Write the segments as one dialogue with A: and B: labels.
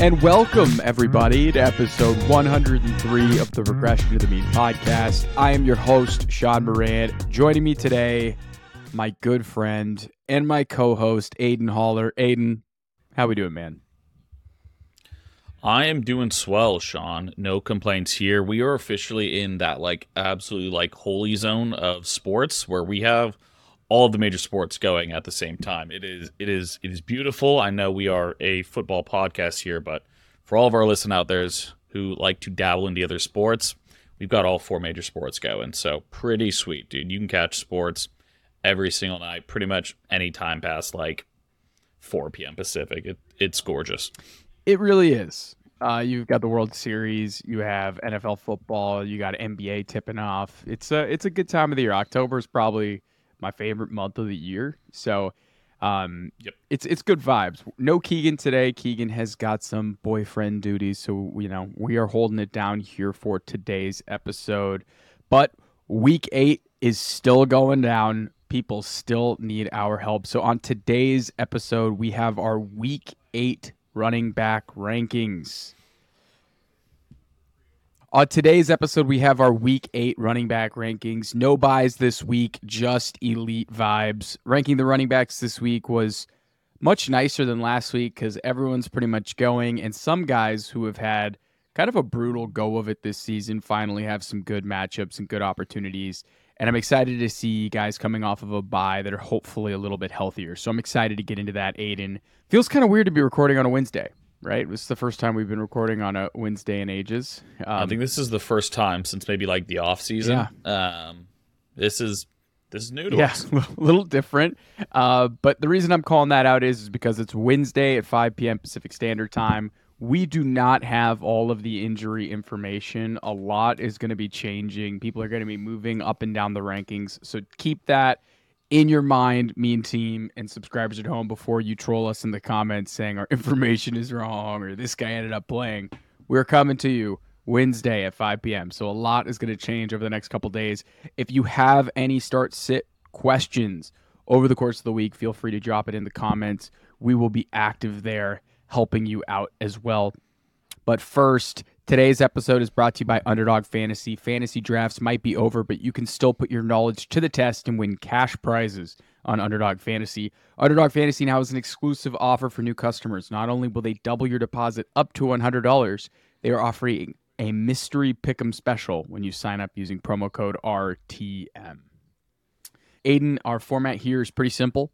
A: And welcome, everybody, to episode 103 of the Regression to the Mean podcast. I am your host, Shaun Moran. Joining me today, my good friend and my co host, Aidan Haller. Aidan, how we doing, man?
B: I am doing swell, Shaun. No complaints here. We are officially in that like absolutely like holy zone of sports where we have all of the major sports going at the same time. It is it is it is beautiful. I know we are a football podcast here, but for all of our listen out there's who like to dabble in the other sports, we've got all four major sports going. So pretty sweet, dude. You can catch sports every single night, pretty much any time past like 4 p.m. Pacific. It, it's gorgeous.
A: It really is. Uh, you've got the World Series, you have NFL football, you got NBA tipping off. It's a it's a good time of the year. October is probably my favorite month of the year. So um,
B: yep.
A: it's it's good vibes. No Keegan today. Keegan has got some boyfriend duties, so you know we are holding it down here for today's episode. But week eight is still going down. People still need our help. So on today's episode, we have our week eight running back rankings. On today's episode, we have our week eight running back rankings. No byes this week, just elite vibes. Ranking the running backs this week was much nicer than last week because everyone's pretty much going, and some guys who have had kind of a brutal go of it this season finally have some good matchups and good opportunities. And I'm excited to see guys coming off of a bye that are hopefully a little bit healthier. So I'm excited to get into that, Aidan. Feels kind of weird to be recording on a Wednesday right? This is the first time we've been recording on a Wednesday in ages.
B: Um, I think this is the first time since maybe like the off season. Yeah. Um, this is this is new to
A: yeah,
B: us.
A: a little different. Uh, but the reason I'm calling that out is, is because it's Wednesday at 5 p.m. Pacific Standard Time. We do not have all of the injury information. A lot is going to be changing. People are going to be moving up and down the rankings. So keep that in your mind, mean team and subscribers at home, before you troll us in the comments saying our information is wrong or this guy ended up playing. We're coming to you Wednesday at 5 p.m. So a lot is going to change over the next couple days. If you have any start sit questions over the course of the week, feel free to drop it in the comments. We will be active there helping you out as well. But first, Today's episode is brought to you by Underdog Fantasy. Fantasy drafts might be over, but you can still put your knowledge to the test and win cash prizes on Underdog Fantasy. Underdog Fantasy now has an exclusive offer for new customers. Not only will they double your deposit up to $100, they are offering a mystery pick'em special when you sign up using promo code RTM. Aidan, our format here is pretty simple.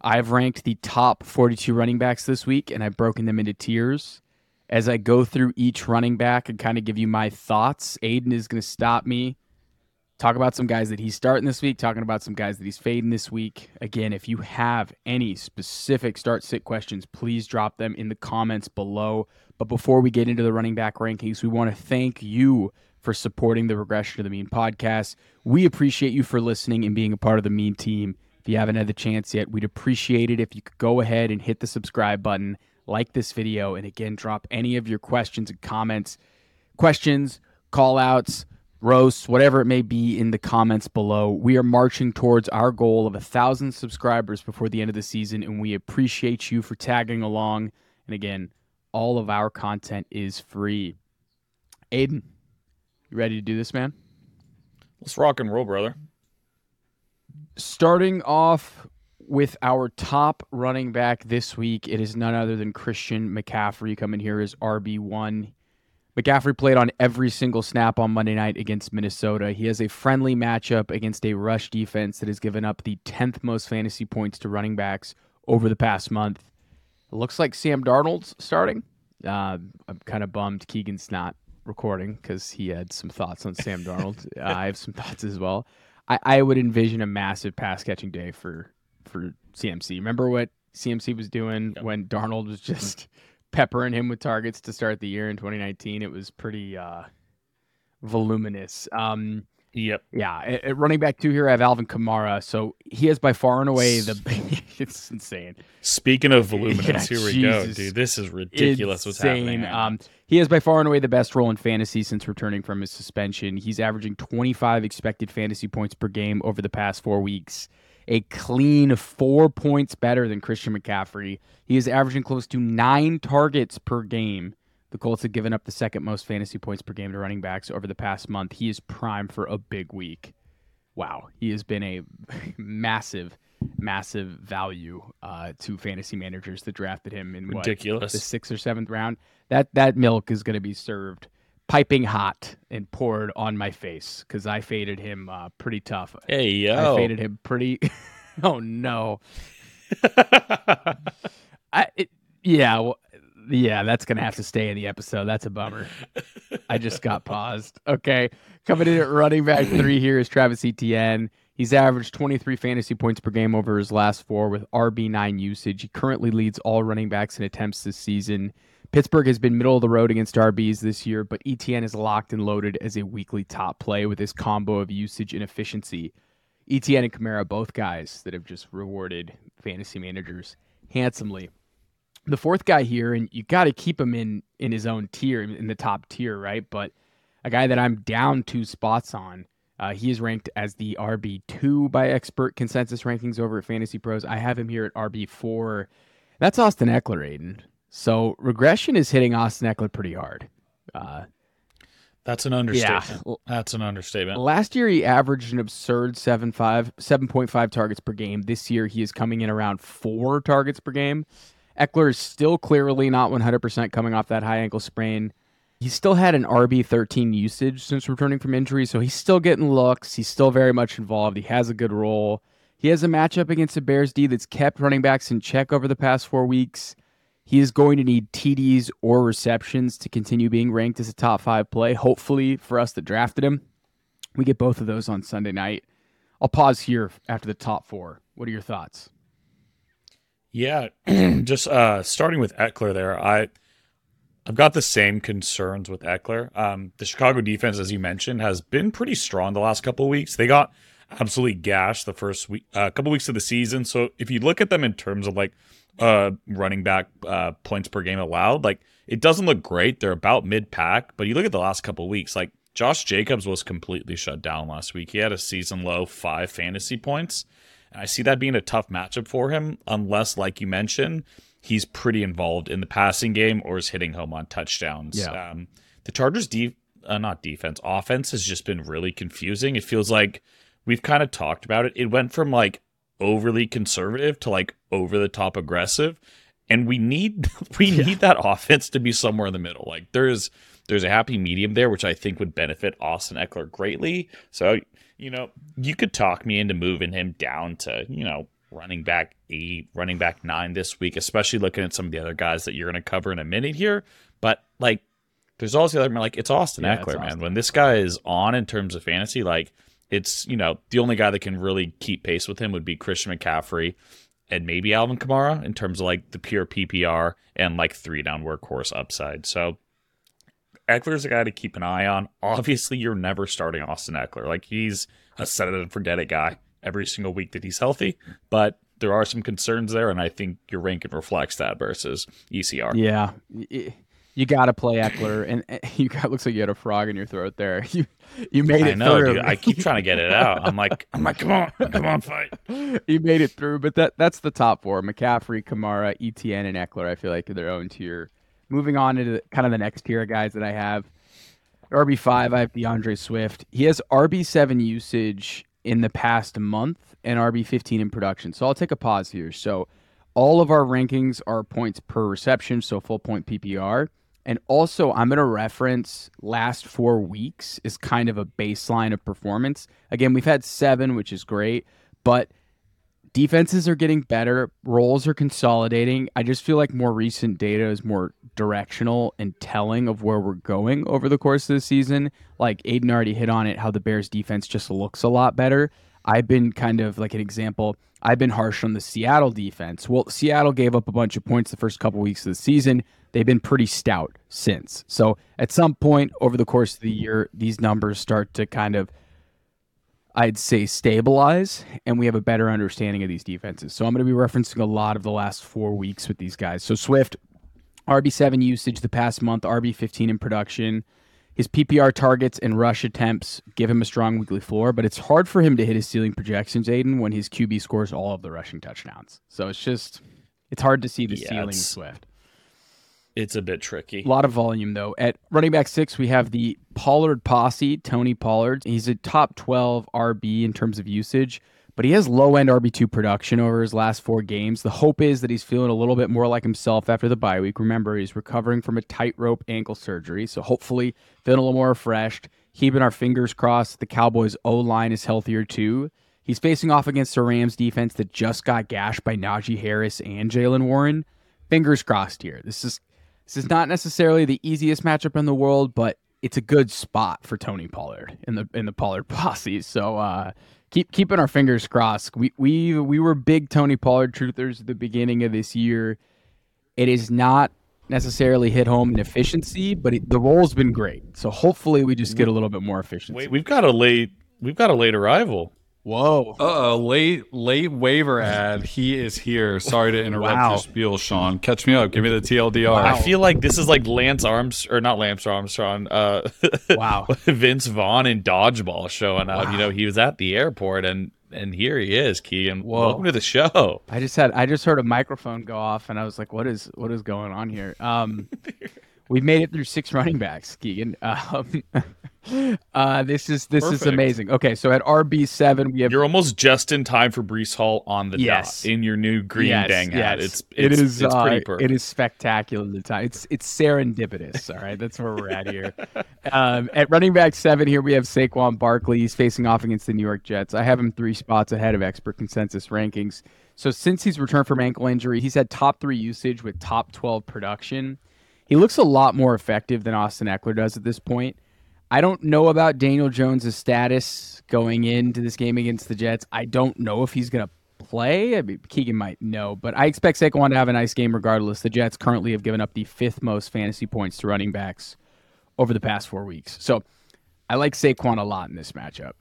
A: I've ranked the top 42 running backs this week and I've broken them into tiers as I go through each running back and kind of give you my thoughts. Aidan is going to stop me, talk about some guys that he's starting this week, talking about some guys that he's fading this week. Again, if you have any specific start sit questions, please drop them in the comments below. But before we get into the running back rankings, we want to thank you for supporting the Regression to the Mean podcast. We appreciate you for listening and being a part of the Mean team. If you haven't had the chance yet, we'd appreciate it if you could go ahead and hit the subscribe button like this video, and again, drop any of your questions and comments, questions, call outs, roasts, whatever it may be in the comments below. We are marching towards our goal of a thousand subscribers before the end of the season, and we appreciate you for tagging along. And again, all of our content is free. Aidan, you ready to do this, man?
B: Let's rock and roll, brother.
A: Starting off with our top running back this week, it is none other than Christian McCaffrey coming here as RB1. McCaffrey played on every single snap on Monday night against Minnesota. He has a friendly matchup against a rush defense that has given up the 10th most fantasy points to running backs over the past month. It looks like Sam Darnold's starting. Uh, I'm kind of bummed Keegan's not recording because he had some thoughts on Sam Darnold. uh, I have some thoughts as well. I, I would envision a massive pass catching day for for CMC. Remember what CMC was doing yep. when Darnold was just peppering him with targets to start the year in 2019? It was pretty uh, voluminous. Um,
B: Yep.
A: Yeah. At, running back two here, I have Alvin Kamara. So he is by far and away the. it's insane.
B: Speaking of voluminous, yeah, here we Jesus. go, dude. This is ridiculous. Insane. What's happening? Um,
A: he is by far and away the best role in fantasy since returning from his suspension. He's averaging 25 expected fantasy points per game over the past four weeks a clean four points better than Christian McCaffrey. He is averaging close to nine targets per game. The Colts have given up the second most fantasy points per game to running backs over the past month. He is primed for a big week. Wow, he has been a massive, massive value uh, to fantasy managers that drafted him in what,
B: Ridiculous.
A: the sixth or seventh round. That that milk is going to be served piping hot and poured on my face because I faded him uh, pretty tough.
B: Hey yo.
A: I faded him pretty. oh no. I it, yeah well, yeah that's gonna have to stay in the episode. That's a bummer. I just got paused. Okay, coming in at running back three here is Travis Etienne. He's averaged 23 fantasy points per game over his last four with RB9 usage. He currently leads all running backs in attempts this season. Pittsburgh has been middle of the road against RBs this year, but Etienne is locked and loaded as a weekly top play with his combo of usage and efficiency. Etienne and Kamara, both guys that have just rewarded fantasy managers handsomely. The fourth guy here, and you got to keep him in in his own tier, in the top tier, right? But a guy that I'm down two spots on. Uh, he is ranked as the RB2 by expert consensus rankings over at Fantasy Pros. I have him here at RB4. That's Austin Ekeler, Aidan. So regression is hitting Austin Ekeler pretty hard. Uh,
B: That's an understatement. Yeah. That's an understatement.
A: Last year he averaged an absurd 7.5 7.5 targets per game. This year he is coming in around 4 targets per game. Ekeler is still clearly not 100% coming off that high ankle sprain. He still had an RB13 usage since returning from injury, so he's still getting looks. He's still very much involved. He has a good role. He has a matchup against the Bears D that's kept running backs in check over the past 4 weeks. He is going to need TDs or receptions to continue being ranked as a top 5 play. Hopefully for us that drafted him, we get both of those on Sunday night. I'll pause here after the top 4. What are your thoughts?
B: Yeah, just uh, starting with Ekeler there, I I've got the same concerns with Ekeler. Um, the Chicago defense, as you mentioned, has been pretty strong the last couple of weeks. They got absolutely gashed the first week, a uh, couple weeks of the season. So if you look at them in terms of like uh, running back uh, points per game allowed, like it doesn't look great. They're about mid pack, but you look at the last couple weeks, like Josh Jacobs was completely shut down last week. He had a season low five fantasy points. And I see that being a tough matchup for him, unless, like you mentioned, he's pretty involved in the passing game or is hitting home on touchdowns.
A: Yeah.
B: Um, the Chargers' de- uh, not defense, offense has just been really confusing. It feels like we've kind of talked about it. It went from like overly conservative to like over the top aggressive, and we need we
A: Yeah.
B: need that offense to be somewhere in the middle. Like there's there's a happy medium there, which I think would benefit Austin Ekeler greatly. So you know you could talk me into moving him down to you know running back eight, running back nine this week, especially looking at some of the other guys that you're going to cover in a minute here. But like, there's also the other like it's Austin
A: Yeah, it's
B: Ekeler, man. When this guy is on in terms of fantasy, like it's you know the only guy that can really keep pace with him would be Christian McCaffrey and maybe Alvin Kamara in terms of like the pure PPR and like three down workhorse upside. So Ekeler's a guy to keep an eye on. Obviously, you're never starting Austin Ekeler. Like he's a set it and forget it guy every single week that he's healthy. But there are some concerns there, and I think your ranking reflects that versus ECR.
A: Yeah, you got to play Ekeler, and you got looks like you had a frog in your throat there. You you made
B: I
A: it
B: know,
A: through.
B: dude. I keep trying to get it out. I'm like, I'm like, come on, come on, fight.
A: you made it through, but that that's the top four: McCaffrey, Kamara, Etienne, and Ekeler. I feel like their own tier. Moving on to the, kind of the next tier of guys that I have. RB five, I have D'Andre Swift. He has RB seven usage in the past month and RB fifteen in production. So I'll take a pause here. So all of our rankings are points per reception, so full point PPR. And also, I'm going to reference last four weeks is kind of a baseline of performance. Again, we've had seven, which is great, but defenses are getting better. Roles are consolidating. I just feel like more recent data is more directional and telling of where we're going over the course of the season. Like Aidan already hit on it, how the Bears defense just looks a lot better. I've been kind of like an example. I've been harsh on the Seattle defense. Well, Seattle gave up a bunch of points the first couple weeks of the season. They've been pretty stout since. So at some point over the course of the year, these numbers start to kind of, I'd say, stabilize, and we have a better understanding of these defenses. So I'm going to be referencing a lot of the last four weeks with these guys. So Swift, RB7 usage the past month, RB15 in production. His PPR targets and rush attempts give him a strong weekly floor, but it's hard for him to hit his ceiling projections, Aidan, when his QB scores all of the rushing touchdowns. So it's just it's hard to see the
B: Yeah,
A: ceiling Swift.
B: It's a bit tricky.
A: A lot of volume though. At running back six, we have the Pollard posse, Tony Pollard. He's a top 12 RB in terms of usage, but he has low end RB2 production over his last four games. The hope is that he's feeling a little bit more like himself after the bye week. Remember, he's recovering from a tightrope ankle surgery, so hopefully feeling a little more refreshed. Keeping our fingers crossed the Cowboys' O line is healthier too. He's facing off against the Rams defense that just got gashed by Najee Harris and Jaylen Warren. Fingers crossed here. This is this is not necessarily the easiest matchup in the world, but it's a good spot for Tony Pollard in the in the Pollard posse. So uh, keep keeping our fingers crossed. We we we were big Tony Pollard truthers at the beginning of this year. It is not necessarily hit home in efficiency, but it, the role's been great. So hopefully we just get a little bit more efficiency.
B: Wait, we've got a late we've got a late arrival.
A: Whoa.
C: Uh oh, late late waiver add. He is here. Sorry to interrupt
A: Wow.
C: your spiel, Shaun. Catch me up. Give me the TLDR.
B: I feel like this is like Lance Arms or not Lance Armstrong. Uh,
A: Wow.
B: Vince Vaughn in dodgeball showing up. You know, he was at the airport and and here he is, Keegan.
A: Whoa.
B: Welcome to the show.
A: I just had I just heard a microphone go off and I was like, what is what is going on here? Um we've made it through six running backs, Keegan. Um, uh this is this is amazing. Okay, so at RB seven we have
B: You're almost just in time for Breece Hall on the
A: Yes.
B: dot in your new green
A: yes,
B: dang hat.
A: yes.
B: It's,
A: it is
B: it's
A: uh,
B: pretty perfect.
A: It is spectacular the time. It's it's serendipitous, all right? That's where we're at here. Um, at running back seven here we have Saquon Barkley. He's facing off against the New York Jets. I have him three spots ahead of expert consensus rankings. So since he's returned from ankle injury, he's had top three usage with top 12 production. He looks a lot more effective than Austin Ekeler does at this point. I don't know about Daniel Jones' status going into this game against the Jets. I don't know if he's going to play. I mean, Keegan might know, but I expect Saquon to have a nice game regardless. The Jets currently have given up the fifth most fantasy points to running backs over the past four weeks. So I like Saquon a lot in this matchup.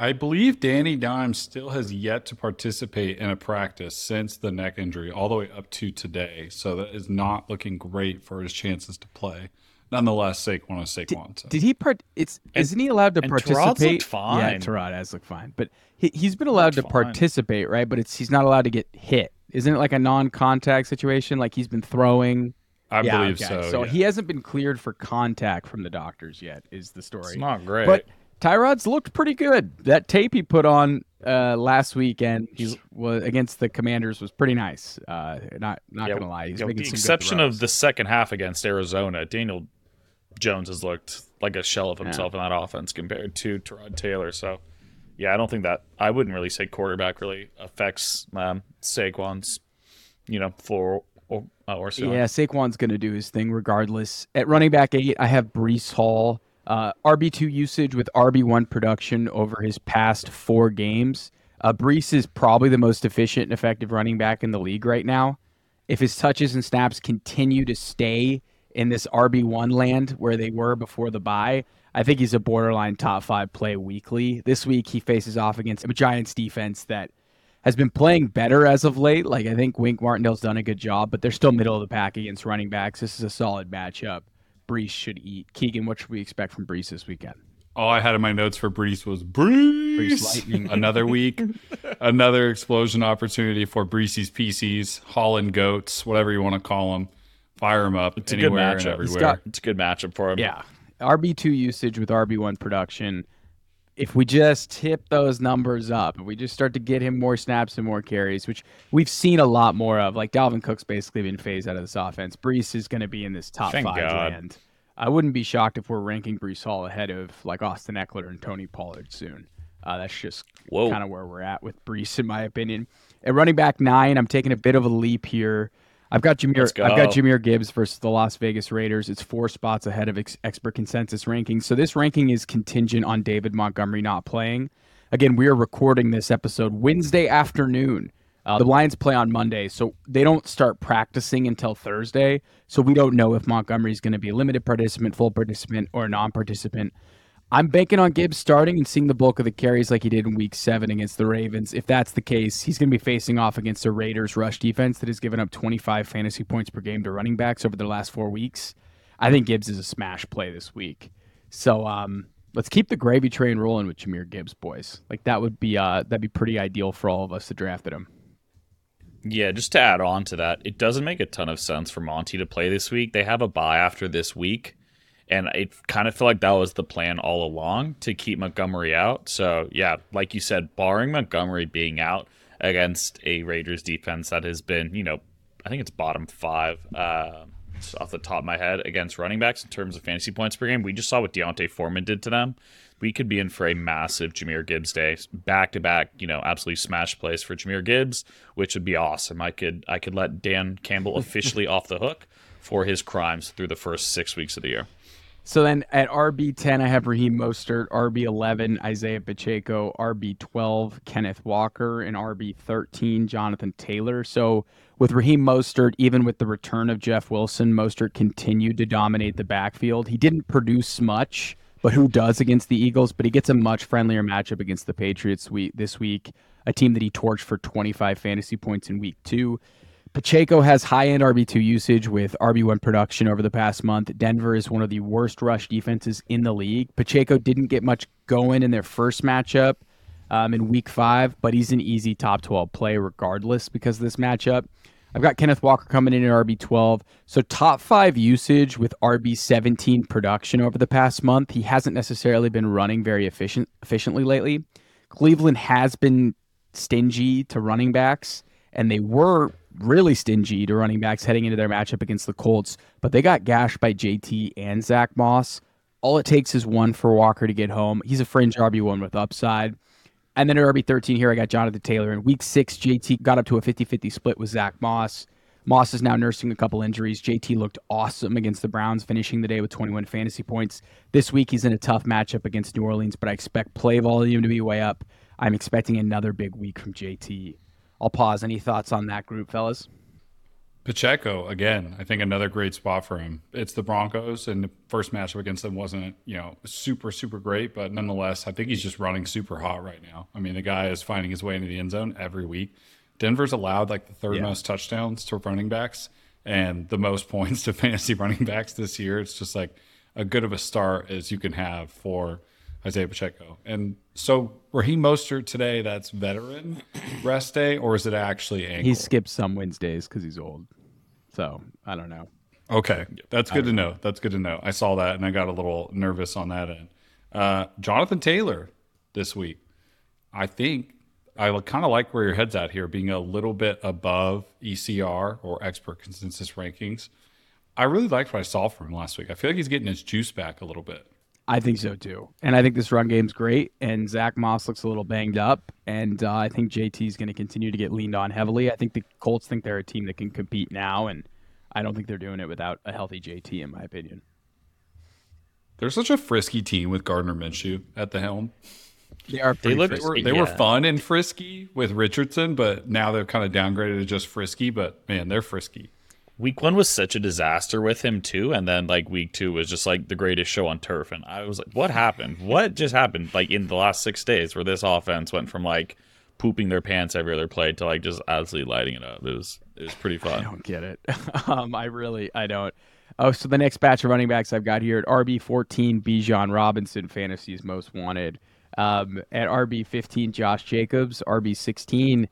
C: I believe Danny Dimes still has yet to participate in a practice since the neck injury, all the way up to today. So that is not looking great for his chances to play. Nonetheless, Saquon is Saquon. so.
A: Did he part? It's isn't he allowed to
B: and Tyrod's
A: participate?
B: looked fine.
A: Yeah, Tyrod has looked fine, but he, he's been allowed to
B: fine.
A: participate, right? But it's he's not allowed to get hit. Isn't it like a non-contact situation? Like he's been throwing.
C: I
A: yeah,
C: believe
A: okay.
C: so.
A: So
C: yeah.
A: he hasn't been cleared for contact from the doctors yet. Is the story?
B: it's not great.
A: But Tyrod's looked pretty good. That tape he put on uh, last weekend he was against the Commanders was pretty nice. Uh, not not
B: Yeah,
A: gonna lie, he's
B: Yeah, with
A: making
B: the exception of the second half against Arizona, Daniel Jones has looked like a shell of himself in that offense compared to Tyrod Taylor. So, yeah, I don't think that I wouldn't really say quarterback really affects um, Saquon's, you know, floor or uh, or ceiling.
A: Yeah, Saquon's going to do his thing regardless. At running back eight, I have Breece Hall. Uh, RB2 usage with RB1 production over his past four games. Uh, Breece is probably the most efficient and effective running back in the league right now. If his touches and snaps continue to stay in this RB1 land where they were before the bye, I think he's a borderline top five play weekly. This week, he faces off against a Giants defense that has been playing better as of late. Like I think Wink Martindale's done a good job, but they're still middle of the pack against running backs. This is a solid matchup. Breece should eat. Keegan, what should we expect from Breece this weekend?
C: All I had in my notes for Breece was Breece.
A: Lightning.
C: another week, another explosion opportunity for Breesy's PCs, Holland goats, whatever you want to call them. Fire them up
B: It's a good
C: anywhere and
B: matchup.
C: everywhere.
A: got-
B: It's a good matchup for him.
A: Yeah. RB2 usage with RB1 production. If we just tip those numbers up, if we just start to get him more snaps and more carries, which we've seen a lot more of, like Dalvin Cook's basically been phased out of this offense. Breece is going to be in this top
B: Thank
A: five
B: God.
A: land. I wouldn't be shocked if we're ranking Breece Hall ahead of like Austin Ekeler and Tony Pollard soon. Uh, that's just kind of where we're at with Breece, in my opinion. At running back nine, I'm taking a bit of a leap here. I've got Jahmyr.
B: Let's
A: I've got. Jahmyr Gibbs versus the Las Vegas Raiders. It's four spots ahead of ex- expert consensus rankings. So this ranking is contingent on David Montgomery not playing. Again, we are recording this episode Wednesday afternoon. Uh, the Lions play on Monday, so they don't start practicing until Thursday. So we don't know if Montgomery is going to be a limited participant, full participant, or non-participant. I'm banking on Gibbs starting and seeing the bulk of the carries like he did in week seven against the Ravens. If that's the case, he's going to be facing off against a Raiders rush defense that has given up 25 fantasy points per game to running backs over the last four weeks. I think Gibbs is a smash play this week. So um, let's keep the gravy train rolling with Jahmyr Gibbs, boys. Like that would be uh, that'd be pretty ideal for all of us to drafted him.
B: Yeah, just to add on to that, it doesn't make a ton of sense for Monty to play this week. They have a bye after this week, and it kind of felt like that was the plan all along to keep Montgomery out. So yeah, like you said, barring Montgomery being out against a Raiders defense that has been, you know, I think it's bottom five. Uh, off the top of my head against running backs in terms of fantasy points per game. We just saw what D'Onta Foreman did to them. We could be in for a massive Jahmyr Gibbs day, back to back, you know, absolutely smash plays for Jahmyr Gibbs, which would be awesome. I could I could let Dan Campbell officially off the hook for his crimes through the first six weeks of the year.
A: So then at RB10, I have Raheem Mostert, RB11, Isiah Pacheco, RB12, Kenneth Walker, and RB13, Jonathan Taylor. So with Raheem Mostert, even with the return of Jeff Wilson, Mostert continued to dominate the backfield. He didn't produce much, but who does against the Eagles? But he gets a much friendlier matchup against the Patriots this week, a team that he torched for 25 fantasy points in week two. Pacheco has high end RB2 usage with RB1 production over the past month. Denver is one of the worst rush defenses in the league. Pacheco didn't get much going in their first matchup um, in week five, but he's an easy top 12 play regardless because of this matchup. I've got Kenneth Walker coming in at RB12. So, top five usage with RB17 production over the past month. He hasn't necessarily been running very efficient, efficiently lately. Cleveland has been stingy to running backs, and they were really stingy to running backs heading into their matchup against the Colts, but they got gashed by JT and Zack Moss. All it takes is one for Walker to get home. He's a fringe RB1 with upside. And then at RB13 here, I got Jonathan Taylor. In week six, JT got up to a 50 50 split with Zack Moss. Moss is now nursing a couple injuries. JT looked awesome against the Browns, finishing the day with 21 fantasy points. This week, he's in a tough matchup against New Orleans, but I expect play volume to be way up. I'm expecting another big week from JT. I'll pause. Any thoughts on that group, fellas?
C: Pacheco again. I think another great spot for him. It's the Broncos, and the first matchup against them wasn't you know super super great, but nonetheless, I think he's just running super hot right now. I mean, the guy is finding his way into the end zone every week. Denver's allowed like the third yeah. most touchdowns to running backs and the most points to fantasy running backs this year. It's just like a good of a start as you can have for Isiah Pacheco. And so Raheem Mostert today, that's veteran rest day, or is it actually ankle?
A: He skips some Wednesdays because he's old. So I don't know.
C: Okay, that's good to know. know. That's good to know. I saw that and I got a little nervous on that end. Uh, Jonathan Taylor this week. I think I kind of like where your head's at here, being a little bit above ECR or expert consensus rankings. I really liked what I saw from him last week. I feel like he's getting his juice back a little bit.
A: I think so too, and I think this run game's great. And Zack Moss looks a little banged up, and uh, I think JT is going to continue to get leaned on heavily. I think the Colts think they're a team that can compete now, and I don't think they're doing it without a healthy JT, in my opinion.
C: They're such a frisky team with Gardner Minshew at the helm.
A: They are.
C: They looked. They, were, they yeah. were fun and frisky with Richardson, but now they're kind of downgraded to just frisky. But man, they're frisky.
B: Week one was such a disaster with him too, and then like week two was just like the greatest show on turf, and I was like, "What happened? What just happened?" Like in the last six days, where this offense went from like pooping their pants every other play to like just absolutely lighting it up. It was it was pretty fun.
A: I don't get it. um, I really I don't. Oh, so the next batch of running backs I've got here at RB fourteen, Bijan Robinson, fantasy's most wanted. Um, at RB fifteen, Josh Jacobs. RB sixteen.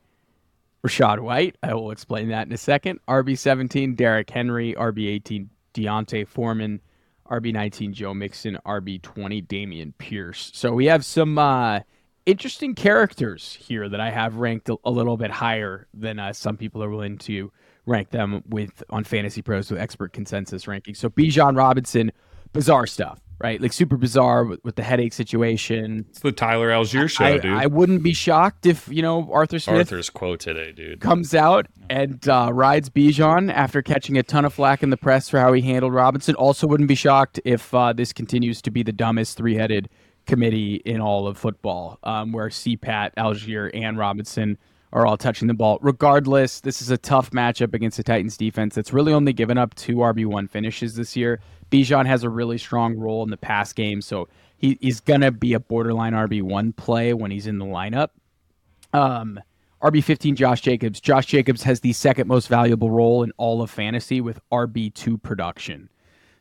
A: Rachaad White. I will explain that in a second. RB17, Derrick Henry. RB18, D'Onta Foreman. RB19, Joe Mixon. RB20, Dameon Pierce. So we have some uh, interesting characters here that I have ranked a, a little bit higher than uh, some people are willing to rank them with on Fantasy Pros with expert consensus rankings. So Bijan Robinson, bizarre stuff right? Like super bizarre with, with, the headache situation.
C: It's the Tyler Allgeier show,
A: I,
C: dude.
A: I wouldn't be shocked if you know Arthur Smith.
B: Arthur's quote today, dude,
A: comes out and uh, rides Bijan after catching a ton of flack in the press for how he handled Robinson. Also, wouldn't be shocked if uh, this continues to be the dumbest three-headed committee in all of football, um, where CPAT, Allgeier, and Robinson are all touching the ball. Regardless, this is a tough matchup against the Titans defense that's really only given up two RB1 finishes this year. Bijan has a really strong role in the pass game, so he, he's going to be a borderline RB1 play when he's in the lineup. Um, RB15, Josh Jacobs. Josh Jacobs has the second most valuable role in all of fantasy with RB2 production.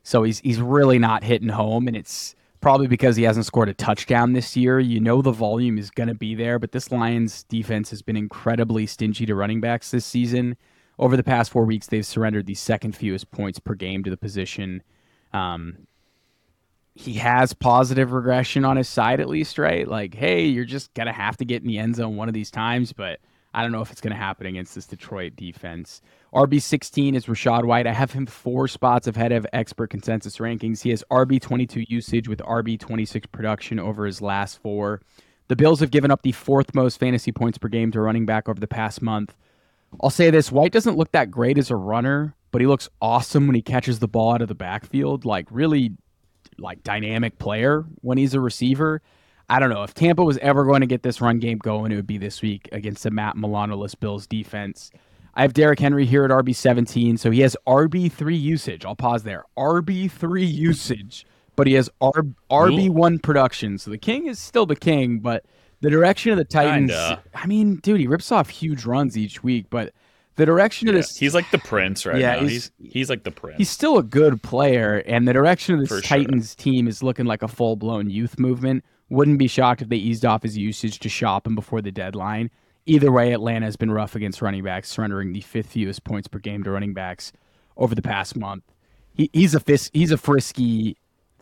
A: So he's he's really not hitting home, and it's probably because he hasn't scored a touchdown this year. You know the volume is going to be there, but this Lions defense has been incredibly stingy to running backs this season. Over the past four weeks, they've surrendered the second fewest points per game to the position. Um, he has positive regression on his side at least, right? Like, hey, you're just gonna have to get in the end zone one of these times, but I don't know if it's gonna happen against this Detroit defense. RB 16 is Rachaad White. I have him four spots ahead of expert consensus rankings. He has RB 22 usage with RB 26 production over his last four. The Bills have given up the fourth most fantasy points per game to running back over the past month. I'll say this White doesn't look that great as a runner, but he looks awesome when he catches the ball out of the backfield. Like, really like dynamic player when he's a receiver. I don't know if Tampa was ever going to get this run game going, it would be this week against the Matt Milano-less Bills defense. I have Derrick Henry here at RB 17, so he has RB three usage. I'll pause there. RB three usage, but he has R- RB one production. So the king is still the king, but the direction of the Titans.
B: Kinda.
A: I mean, dude, he rips off huge runs each week, but the direction of
B: Yeah,
A: this
B: he's like the prince right
A: Yeah,
B: now.
A: he's-
B: He's, he's like the prince.
A: He's still a good player, and the direction of this
B: For sure.
A: Titans team is looking like a full blown youth movement. Wouldn't be shocked if they eased off his usage to shop him before the deadline. Either way, Atlanta has been rough against running backs, surrendering the fifth fewest points per game to running backs over the past month. He, he's a fis- he's a frisky,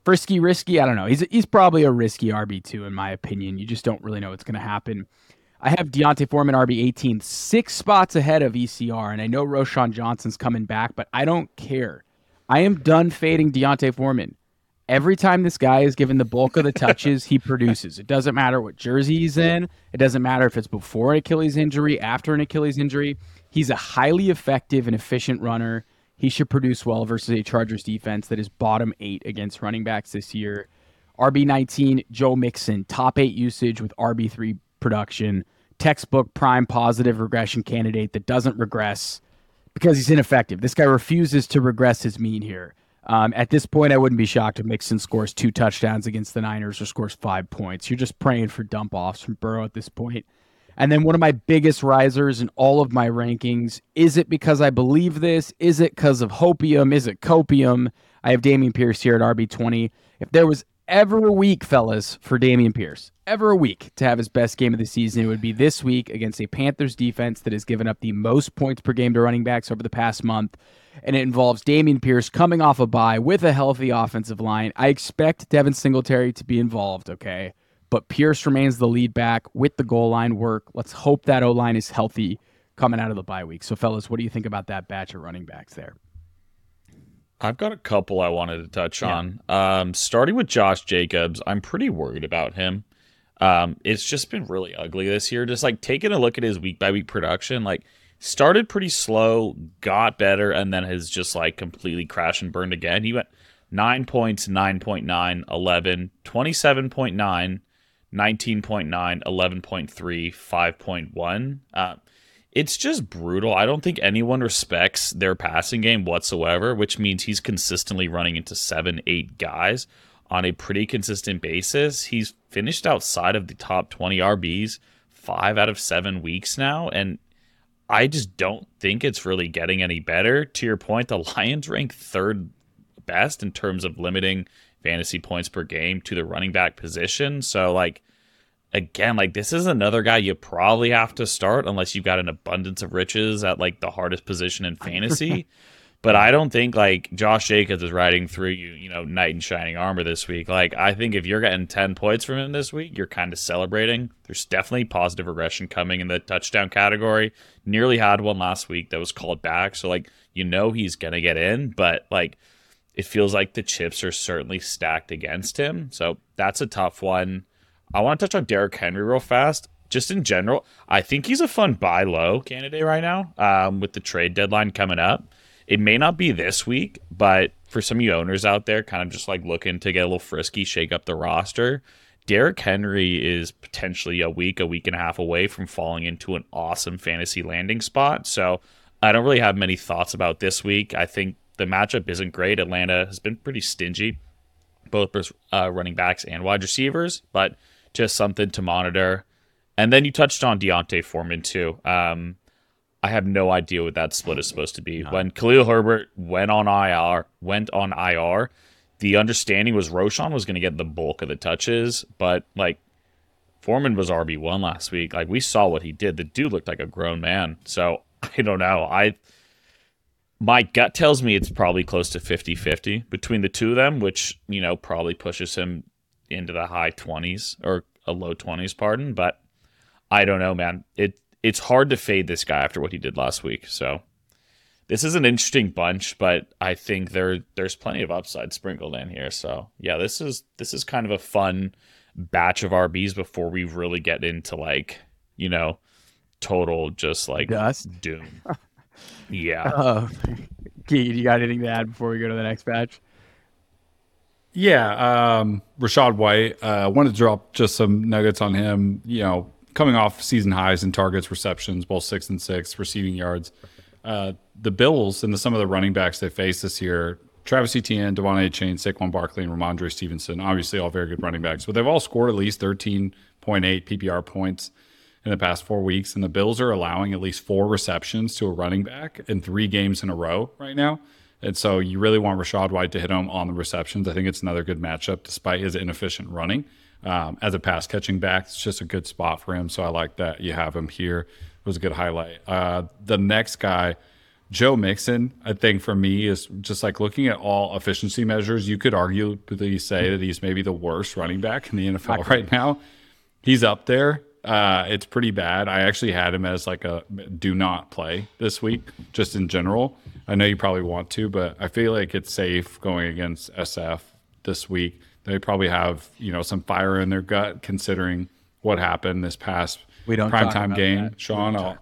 A: frisky, risky. I don't know. He's he's probably a risky RB two in my opinion. You just don't really know what's going to happen. I have D'Onta Foreman RB 18, six spots ahead of ECR, and I know Roschon Johnson's coming back, but I don't care. I am done fading D'Onta Foreman. Every time this guy is given the bulk of the touches, he produces. It doesn't matter what jersey he's in. It doesn't matter if it's before an Achilles injury, after an Achilles injury. He's a highly effective and efficient runner. He should produce well versus a Chargers defense that is bottom eight against running backs this year. RB19, Joe Mixon, top eight usage with RB3 production. Textbook prime positive regression candidate that doesn't regress because he's ineffective. This guy refuses to regress his mean here. Um, at this point, I wouldn't be shocked if Mixon scores two touchdowns against the Niners or scores five points. You're just praying for dump offs from Burrow at this point. And then one of my biggest risers in all of my rankings is it because I believe this? Is it because of hopium? Is it copium? I have Dameon Pierce here at RB20. If there was ever a week, fellas, for Dameon Pierce, ever a week to have his best game of the season, it would be this week against a Panthers defense that has given up the most points per game to running backs over the past month. And it involves Dameon Pierce coming off a bye with a healthy offensive line. I expect Devin Singletary to be involved, okay? But Pierce remains the lead back with the goal line work. Let's hope that O line is healthy coming out of the bye week. So, fellas, what do you think about that batch of running backs there?
B: I've got a couple I wanted to touch
A: Yeah.
B: on. Um, starting with Josh Jacobs, I'm pretty worried about him. Um, it's just been really ugly this year. Just like taking a look at his week by week production, like started pretty slow, got better, and then has just like completely crashed and burned again. He went 9 points, 9.9, 11, 27.9, 19.9, 11.3, 5.1. Uh, it's just brutal. I don't think anyone respects their passing game whatsoever, which means he's consistently running into seven, eight guys on a pretty consistent basis. He's finished outside of the top 20 RBs five out of seven weeks now. And I just don't think it's really getting any better. To your point, the Lions rank third best in terms of limiting fantasy points per game to the running back position. So, like, again, like this is another guy you probably have to start unless you've got an abundance of riches at like the hardest position in fantasy. But I don't think like Josh Jacobs is riding through you, you know, knight in shining armor this week. Like I think if you're getting 10 points from him this week, you're kind of celebrating. There's definitely positive regression coming in the touchdown category. Nearly had one last week that was called back. So like you know he's to get in, but like it feels like the chips are certainly stacked against him. So that's a tough one. I want to touch on Derrick Henry real fast. Just in general, I think he's a fun buy low candidate right now um, with the trade deadline coming up. It may not be this week, but for some of you owners out there, kind of just like looking to get a little frisky, shake up the roster, Derrick Henry is potentially a week, a week and a half away from falling into an awesome fantasy landing spot. So I don't really have many thoughts about this week. I think the matchup isn't great. Atlanta has been pretty stingy, both uh, running backs and wide receivers, but just something to monitor. And then you touched on D'Onta Foreman too. Um, I have no idea what that split is supposed to be. When Khalil Herbert went on IR, went on IR, the understanding was Roschon was going to get the bulk of the touches, but like Foreman was RB one last week. Like we saw what he did. The dude looked like a grown man. So I don't know. I my gut tells me it's probably close to 50-50 between the two of them, which, you know, probably pushes him into the high 20s or a low 20s, pardon, but I don't know, man. It it's hard to fade this guy after what he did last week. So this is an interesting bunch, but I think there there's plenty of upside sprinkled in here. So yeah, this is this is kind of a fun batch of RBs before we really get into like you know total just like
A: Dust.
B: doom. yeah,
A: Uh, Keith, you got anything to add before we go to the next batch?
C: Yeah, um, Rachaad White. Uh, wanted to drop just some nuggets on him. You know, coming off season highs in targets, receptions, both six and six, receiving yards. Uh, the Bills and the, some of the running backs they faced this year, Travis Etienne, De'Von Achane, Saquon Barkley, and Rhamondre Stevenson, obviously all very good running backs, but they've all scored at least 13.8 PPR points in the past four weeks. And the Bills are allowing at least four receptions to a running back in three games in a row right now. And so you really want Rachaad White to hit him on the receptions. I think it's another good matchup despite his inefficient running. Um, as a pass catching back, it's just a good spot for him. So I like that you have him here. It was a good highlight. Uh, the next guy, Joe Mixon, I think for me is just like looking at all efficiency measures. You could arguably say that he's maybe the worst running back in the NFL right now. He's up there. Uh, it's pretty bad. I actually had him as like a do not play this week, just in general. I know you probably want to, but I feel like it's safe going against SF this week. They probably have you know some fire in their gut considering what happened this past
A: We don't talk
C: primetime
A: about
C: game.
A: that.
C: Shaun, I'll,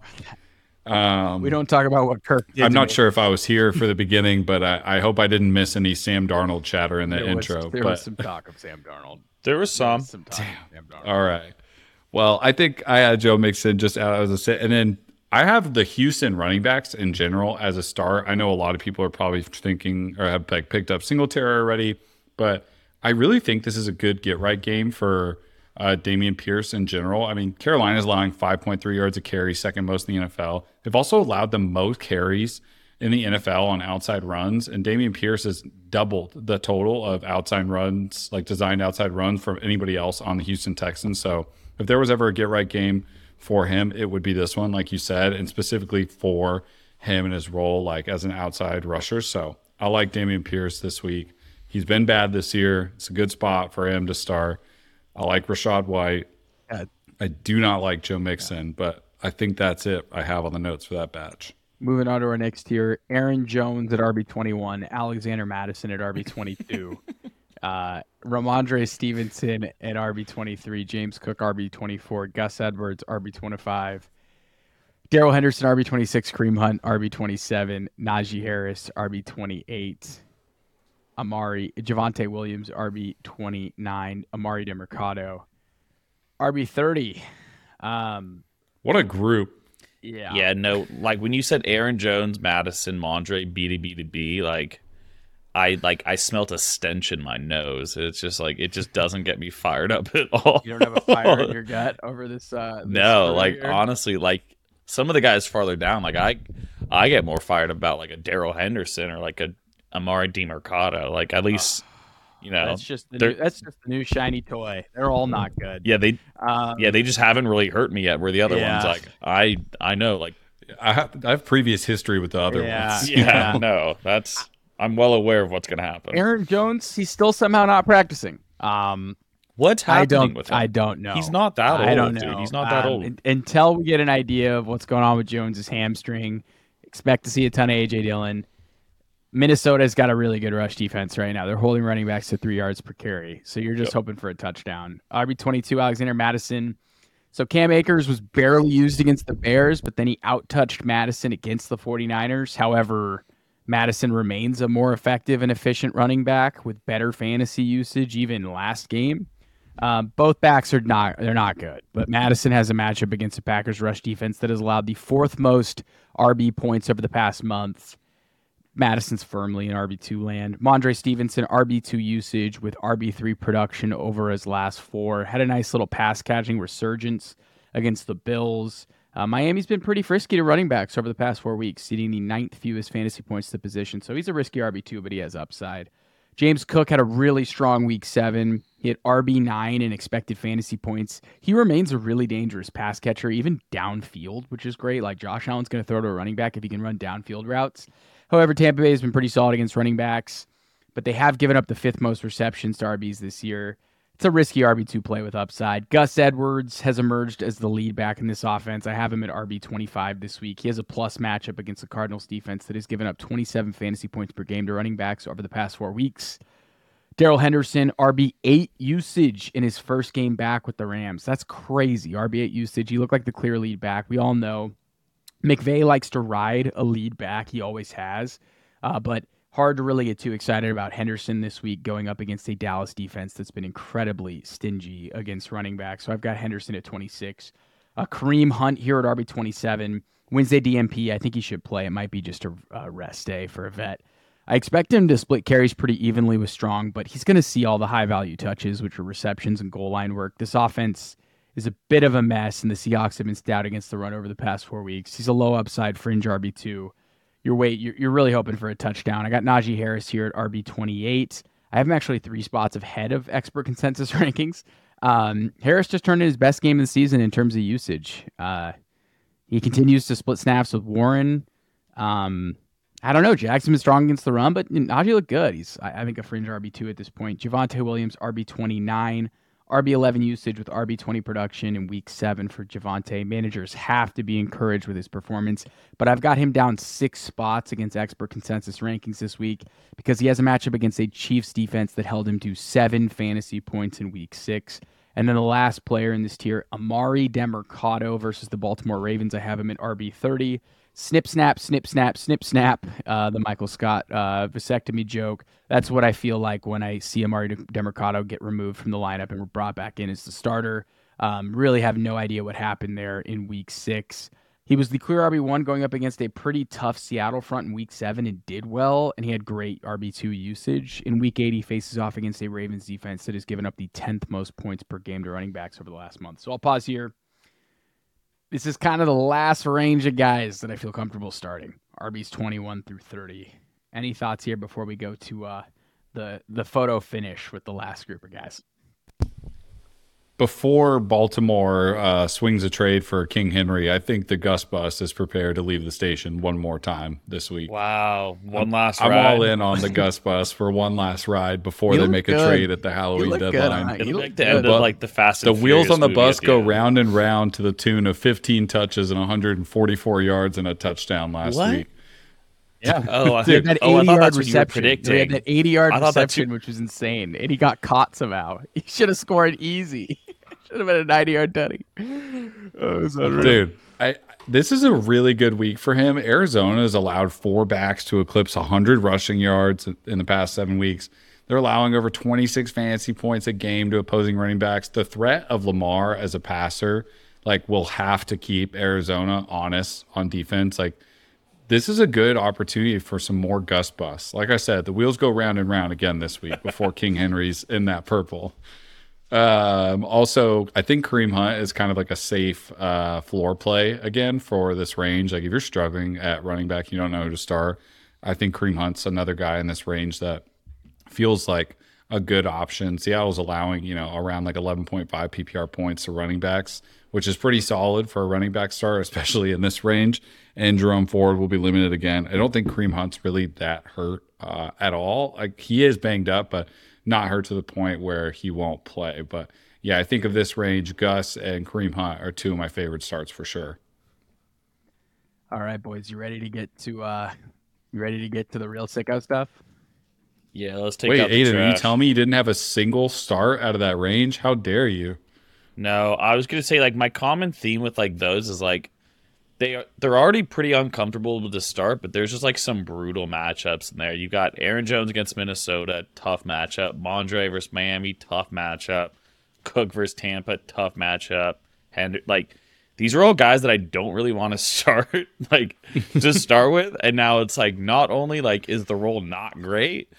C: um,
A: We don't talk about what Kirk did.
C: I'm not
A: me.
C: sure if I was here for the beginning, but I, I hope I didn't miss any Sam Darnold chatter in the
A: There was-
C: intro.
A: there
C: but
A: was some talk of Sam Darnold.
B: there was
A: There
B: some.
A: was some talk of Sam Darnold.
C: All right. Well, I think I had Joe Mixon just out as a sit, and then I have the Houston running backs in general as a start. I know a lot of people are probably thinking or have like picked up Singletary already, but I really think this is a good get right game for uh, Dameon Pierce in general. I mean, Carolina is allowing 5.3 yards a carry, second most in the NFL. They've also allowed the most carries in the NFL on outside runs, and Dameon Pierce has doubled the total of outside runs, like designed outside runs from anybody else on the Houston Texans. So if there was ever a get right game for him, it would be this one, like you said, and specifically for him and his role like as an outside rusher. So I like Dameon Pierce this week. He's been bad this year. It's a good spot for him to start. I like Rachaad White.
A: Yeah.
C: I do not like Joe Mixon, but I think that's it I have on the notes for that batch.
A: Moving on to our next tier, Aaron Jones at RB twenty one, Alexander Mattison at RB twenty two, uh, Rhamondre Stevenson at RB twenty three, James Cook RB twenty four, Gus Edwards RB twenty five, Darrell Henderson RB twenty six, Kareem Hunt RB twenty seven, Najee Harris RB twenty eight, Amari Javonte Williams RB twenty nine, Emari Demercado RB thirty. Um,
C: What a group.
A: yeah,
B: Yeah, no, like when you said Aaron Jones, Mattison, Mondre, B to B to B, like I like I smelt a stench in my nose. It's just like it just doesn't get me fired up at all.
A: You don't have a fire in your gut over this. Uh, this
B: no, like
A: here?
B: honestly, like some of the guys farther down, like I I get more fired about like a Darrell Henderson or like a Emari Demercado. Like at least you know
A: that's just the new, that's just the new shiny toy. They're all not good.
B: yeah, they
A: Um,
B: yeah, they just haven't really hurt me yet. Where the other ones like I I know like
C: I have, I have previous history with the other
A: Yeah.
C: ones.
B: yeah, no, that's I'm well aware of what's gonna happen.
A: Aaron Jones, he's still somehow not practicing. Um,
B: What's
A: I
B: happening
A: don't.
B: with him?
A: I don't know.
B: He's not that old,
A: I don't know.
B: dude. He's not that
A: Um,
B: old.
A: un- until we get an idea of what's going on with Jones's hamstring. Expect to see a ton of AJ Dillon. Minnesota's got a really good rush defense right now. They're holding running backs to three yards per carry. So you're just hoping for a touchdown. RB twenty two, Alexander Mattison. So Cam Akers was barely used against the Bears, but then he outtouched Mattison against the 49ers. However, Mattison remains a more effective and efficient running back with better fantasy usage even last game. Um, both backs are not they're not good, but Mattison has a matchup against the Packers rush defense that has allowed the fourth most RB points over the past month. Mattison's firmly in RB2 land. Mondre Stevenson, RB2 usage with RB3 production over his last four. Had a nice little pass catching resurgence against the Bills. Uh, Miami's been pretty frisky to running backs over the past four weeks, ceding the ninth fewest fantasy points to the position. So he's a risky RB2, but he has upside. James Cook had a really strong week seven. He had RB9 and expected fantasy points. He remains a really dangerous pass catcher, even downfield, which is great. Like Josh Allen's going to throw to a running back if he can run downfield routes. However, Tampa Bay has been pretty solid against running backs, but they have given up the fifth most receptions to RBs this year. It's a risky RB2 play with upside. Gus Edwards has emerged as the lead back in this offense. I have him at RB25 this week. He has a plus matchup against the Cardinals defense that has given up 27 fantasy points per game to running backs over the past four weeks. Darrell Henderson, RB8 usage in his first game back with the Rams. That's crazy. RB8 usage. He looked like the clear lead back. We all know McVay likes to ride a lead back. He always has. Uh, but hard to really get too excited about Henderson this week going up against a Dallas defense that's been incredibly stingy against running backs. So I've got Henderson at 26. Uh, Kareem Hunt here at RB 27. Wednesday DMP, I think he should play. It might be just a uh, rest day for a vet. I expect him to split carries pretty evenly with Strong, but he's going to see all the high value touches, which are receptions and goal line work. This offense is a bit of a mess, and the Seahawks have been stout against the run over the past four weeks. He's a low upside fringe RB2 you're wait you're, you're really hoping for a touchdown. I got Najee Harris here at RB 28. I have him actually three spots ahead of expert consensus rankings. Um, Harris just turned in his best game of the season in terms of usage. Uh, he continues to split snaps with Warren. Um, I don't know. Jackson been strong against the run, but Najee looked good. He's I, I think a fringe RB two at this point. Javonte Williams RB twenty nine. RB11 usage with RB20 production in week seven for Javonte. Managers have to be encouraged with his performance, but I've got him down six spots against expert consensus rankings this week because he has a matchup against a Chiefs defense that held him to seven fantasy points in week six. And then the last player in this tier, Emari Demercado versus the Baltimore Ravens. I have him at RB30 snip snap snip snap snip snap uh, the michael scott uh, vasectomy joke. That's what i feel like when i see emari demercado get removed from the lineup and brought back in as the starter. Um, really have no idea what happened there in week six. He was the clear rb1 going up against a pretty tough seattle front in week seven and did well and he had great rb2 usage. In week eight he faces off against a ravens defense that has given up the 10th most points per game to running backs over the last month. So i'll pause here this is kind of the last range of guys that I feel comfortable starting. RB's 21 through 30. Any thoughts here before we go to uh, the the photo finish with the last group of guys?
C: Before Baltimore uh, swings a trade for King Henry, I think the Gus Bus is prepared to leave the station one more time this week.
B: Wow, one last. Ride.
C: I'm
B: ride.
C: all in on the Gus Bus for one last ride before
A: You
C: they make
A: good.
C: a trade at the Halloween
A: look good
C: deadline.
A: on it. You
B: be
A: look
B: like the
A: good.
B: end of like the Fast.
C: The wheels on the bus
B: at the
C: go round and round to the tune of 15 touches and 144 yards and a touchdown last
B: What?
C: week.
A: Yeah.
B: Oh, I
A: Dude,
B: think,
A: that
B: oh,
A: 80
B: thought
A: yard
B: that's what you were
A: reception. He had
B: predicting.
A: that 80 yard
B: I thought that's
A: reception, which was insane. And he got caught somehow. He should have scored easy. Should have been a 90 yard tutty. Oh, it was unreal.
C: Dude, I this is a really good week for him. Arizona has allowed four backs to eclipse 100 rushing yards in the past seven weeks. They're allowing over 26 fantasy points a game to opposing running backs. The threat of Lamar as a passer, like, will have to keep Arizona honest on defense. Like, this is a good opportunity for some more Gus busts. Like I said, the wheels go round and round again this week before King Henry's in that purple. Um, also, I think Kareem Hunt is kind of like a safe uh, floor play again for this range. Like if you're struggling at running back, you don't know who to start. I think Kareem Hunt's another guy in this range that feels like a good option. Seattle's allowing, you know, around like 11.5 PPR points to running backs, which is pretty solid for a running back start, especially in this range. And Jerome Ford will be limited again. I don't think Kareem Hunt's really that hurt uh, at all. Like he is banged up, but not hurt to the point where he won't play. But yeah, I think of this range, Gus and Kareem Hunt are two of my favorite starts for sure.
A: All right, boys, you ready to get to uh you ready to get to the real sicko stuff?
B: Yeah, let's take
C: Wait,
B: out the
C: Aidan, are you
B: trash.
C: telling me you didn't have a single start out of that range? How dare you?
B: No, I was gonna say like my common theme with like those is like they are they're already pretty uncomfortable with the start, but there's just like some brutal matchups in there. You got Aaron Jones against Minnesota, tough matchup. Mondre versus Miami, tough matchup. Cook versus Tampa, tough matchup. Hend- like these are all guys that I don't really want to start like to start with, and now it's like not only like is the role not great,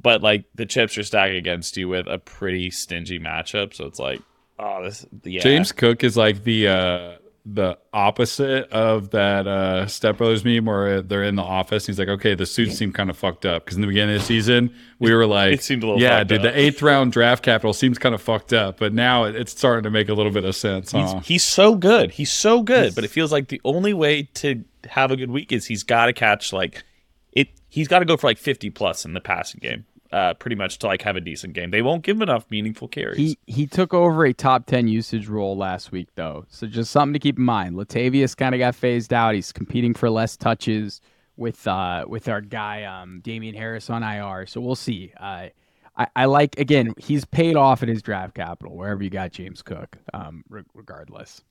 B: but like the chips are stacked against you with a pretty stingy matchup. So it's like, oh, this yeah.
C: James Cook is like the uh the opposite of that uh, Step Brothers meme where they're in the office. And he's like, okay, the suits seem kind of fucked up because in the beginning of the season we were like,
B: It seemed a little
C: yeah, dude,
B: up.
C: the eighth round draft capital seems kind of fucked up, but now it- it's starting to make a little bit of sense.
B: He's,
C: Huh?
B: he's so good. He's so good, but it feels like the only way to have a good week is he's got to catch like it. He's got to go for like fifty plus in the passing game, uh, pretty much to like have a decent game. They won't give him enough meaningful carries.
A: He he took over a top ten usage role last week though, so just something to keep in mind. Latavius kind of got phased out. He's competing for less touches with uh with our guy um Damien Harris on IR. So we'll see. Uh, I I like again he's paid off in his draft capital wherever you got James Cook. Um, re- regardless.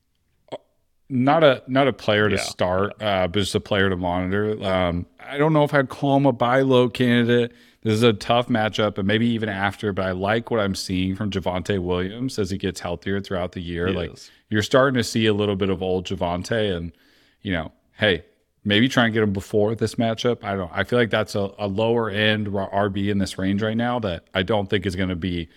C: not a not a player to
B: Yeah.
C: start, uh, but just a player to monitor. Um, I don't know if I'd call him a buy low candidate. This is a tough matchup, and maybe even after. But I like what I'm seeing from Javonte Williams as he gets healthier throughout the year.
B: He
C: like
B: is.
C: you're starting to see a little bit of old Javonte, and you know, hey, maybe try and get him before this matchup. I don't. I feel like that's a, a lower end RB in this range right now that I don't think is going to be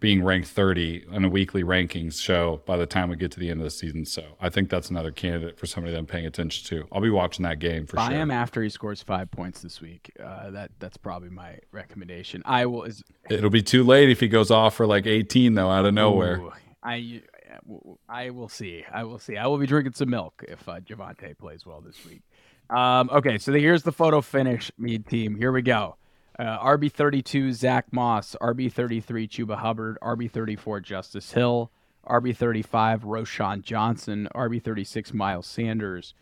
C: being ranked 30 on a weekly rankings show by the time we get to the end of the season. So I think that's another candidate for somebody that I'm paying attention to. I'll be watching that game for
A: Buy
C: sure.
A: him after he scores five points this week. Uh, that that's probably my recommendation. I will is
C: It'll be too late if he goes off for like 18 though out of nowhere.
A: Ooh, I I will see. I will see. I will be drinking some milk if uh, Javonte plays well this week. Um, okay, so here's the photo finish me team. Here we go. Uh, RB thirty two Zack Moss, RB thirty three Chuba Hubbard, RB thirty four Justice Hill, RB thirty five Roschon Johnson, RB thirty six Miles Sanders,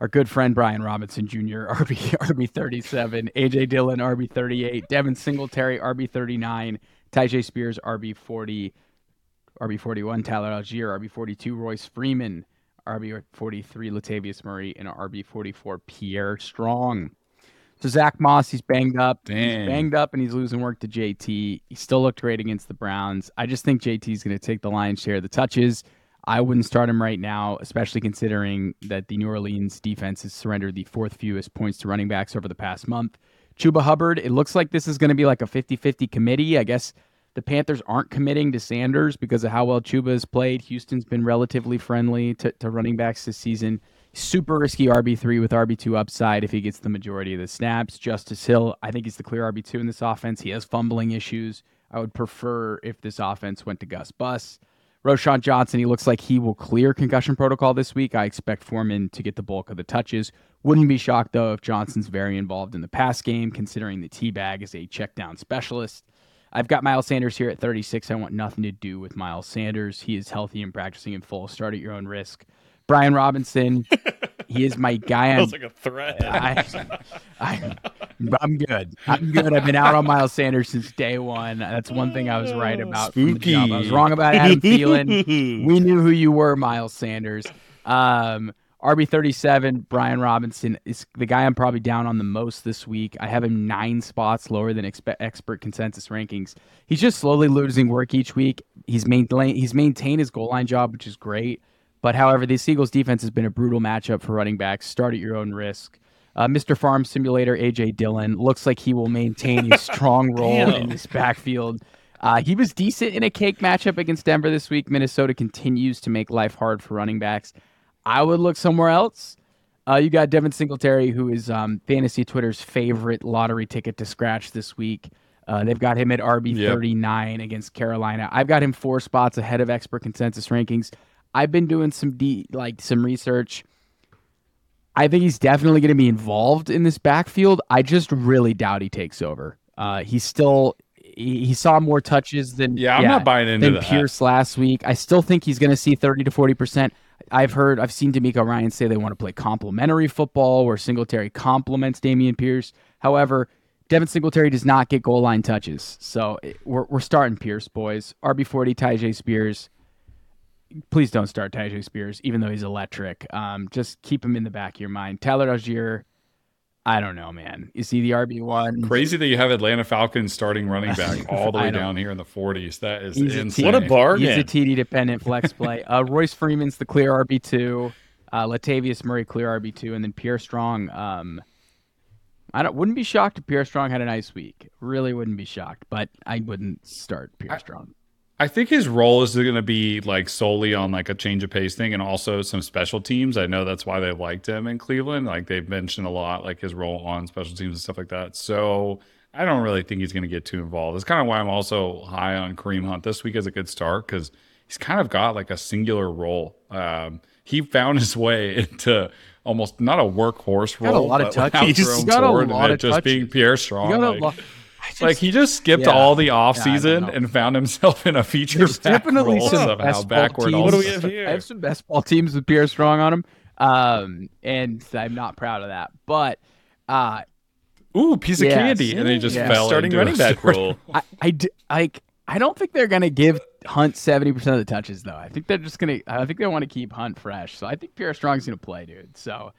A: our good friend Brian Robinson Jr., RB RB thirty seven, AJ Dillon, RB thirty eight, Devin Singletary, RB thirty nine, Tyjae Spears, RB forty, RB forty one, Tyler Allgeier, RB forty two, Royce Freeman, RB forty three, Latavius Murray, and RB forty four, Pierre Strong. So Zack Moss, he's banged up.
C: Dang.
A: He's banged up and he's losing work to JT. He still looked great against the Browns. I just think JT is going to take the lion's share of the touches. I wouldn't start him right now, especially considering that the New Orleans defense has surrendered the fourth fewest points to running backs over the past month. Chuba Hubbard, it looks like this is going to be like a 50 50 committee. I guess the Panthers aren't committing to Sanders because of how well Chuba has played. Houston's been relatively friendly to, to running backs this season. Super risky RB3 with RB2 upside if he gets the majority of the snaps. Justice Hill, I think he's the clear RB2 in this offense. He has fumbling issues. I would prefer if this offense went to Gus Bus. Roschon Johnson, he looks like he will clear concussion protocol this week. I expect Foreman to get the bulk of the touches. Wouldn't be shocked, though, if Johnson's very involved in the pass game, considering the T bag is a check down specialist. I've got Miles Sanders here at 36. I want nothing to do with Miles Sanders. He is healthy and practicing in full. Start at your own risk. Brian Robinson, he is my guy. on
B: was like a threat.
A: I, I, I'm good. I'm good. I've been out on Miles Sanders since day one. That's one thing I was right about. from the jump. I was wrong about Adam Thielen. we knew who you were, Miles Sanders. Um, RB37, Brian Robinson is the guy I'm probably down on the most this week. I have him nine spots lower than expe- expert consensus rankings. He's just slowly losing work each week. He's maintained he's maintained his goal line job, which is great. But however, the Eagles defense has been a brutal matchup for running backs. Start at your own risk. Uh, Mr. Farm Simulator, AJ Dillon, looks like he will maintain a strong role in this backfield. Uh, he was decent in a cake matchup against Denver this week. Minnesota continues to make life hard for running backs. I would look somewhere else. Uh, you got Devin Singletary, who is um, fantasy Twitter's favorite lottery ticket to scratch this week. Uh, they've got him at RB
C: Yep.
A: 39 against Carolina. I've got him four spots ahead of expert consensus rankings. I've been doing some de- like some research. I think he's definitely going to be involved in this backfield. I just really doubt he takes over. Uh, he's still he, he saw more touches than
C: Yeah, I'm not buying into
A: than
C: that.
A: Pierce last week. I still think he's going to see 30 to 40 percent. I've heard I've seen DeMeco Ryan say they want to play complementary football where Singletary complements Dameon Pierce. However, Devin Singletary does not get goal line touches, so it- we're we're starting Pierce, boys. RB forty, Tyjae Spears. Please don't start Tyjae Spears, even though he's electric. Um, just keep him in the back of your mind. Tyler Allgeier, I don't know, man. Is he the RB one?
C: Crazy that you have Atlanta Falcons starting running back all the
A: I
C: way
A: know.
C: down here in the 40s. That is
A: He's a
C: insane.
B: what a
A: He's
B: bargain.
A: a TD dependent flex play. Uh, Royce Freeman's the clear RB two. Uh, Latavius Murray clear RB two, and then Pierre Strong. Um, I don't wouldn't be shocked if Pierre Strong had a nice week. Really wouldn't be shocked, but I wouldn't start Pierre Strong.
C: I think his role is going to be like solely on like a change of pace thing and also some special teams. I know that's why they liked him in Cleveland. Like they've mentioned a lot, like his role on special teams and stuff like that. So I don't really think he's going to get too involved. It's kind of why I'm also high on Kareem Hunt this week as a good start because he's kind of got like a singular role. Um, he found his way into almost not a workhorse
A: got a lot of touches. He's got a lot of
C: just being. Pierre Strong.
A: got a
C: like-
A: just-
C: like he just skipped
A: Yeah.
C: all the off
A: Yeah, I don't
C: season
A: know.
C: and found himself in a feature
A: There's
C: back
A: definitely
C: role
A: some
C: somehow
A: best
C: backward.
A: teams.
B: What do we have here?
A: I have some best ball teams with Pierre Strong on them, um, and I'm not proud of that. But uh,
C: Ooh, piece of
A: Yes.
C: candy, and then he just
A: Yeah.
C: fell
B: starting
C: into
B: running
C: a
B: back
C: start-
B: role.
A: I, I d- like. I don't think they're gonna give Hunt seventy percent of the touches though. I think they're just gonna. I think they want to keep Hunt fresh. So I think Pierre Strong's gonna play, dude. So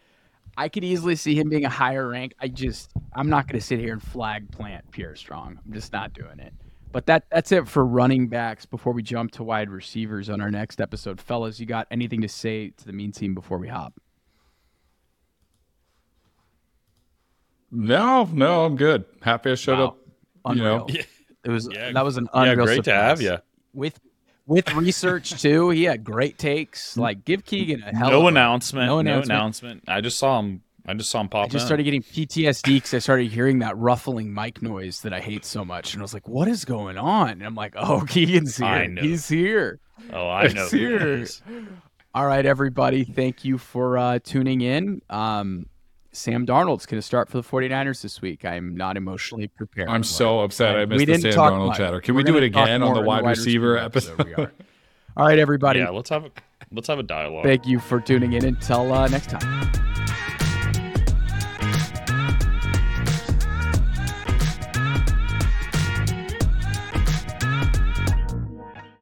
A: I could easily see him being a higher rank. I just I'm not gonna sit here and flag plant Pierre Strong. I'm just not doing it. But that that's it for running backs. Before we jump to wide receivers on our next episode, fellas, you got anything to say to the mean team before we hop?
C: No, no, I'm good. Happy I showed
A: Wow.
C: up. You know,
A: Unreal. It was
B: Yeah.
A: that was an unreal
B: Yeah,
A: unreal
B: great to have
A: surprise.
B: you.
A: with with research too. He had great takes. Like give Keegan a hell.
B: No
A: of a-
B: announcement.
A: no
B: No
A: announcement.
B: announcement. I just saw him. I just saw him pop up.
A: I just
B: in.
A: started getting PTSD because I started hearing that ruffling mic noise that I hate so much, and I was like, "What is going on?" And I'm like, "Oh, Keegan's here.
B: I know.
A: He's here."
B: oh, I know. who
A: Here. All right, everybody. Thank you for uh, tuning in. Um, Sam Darnold's going to start for the 49ers this week. I'm not emotionally prepared.
C: I'm so upset I
A: We
C: missed the
A: didn't
C: Sam
A: talk
C: Darnold
A: much.
C: chatter. Can
A: We're
C: we do it again on
A: more
C: the
A: in
C: wide receiver episode?
A: we are. All right, everybody.
B: Yeah, let's have a let's have a dialogue.
A: Thank you for tuning in. Until uh, next time.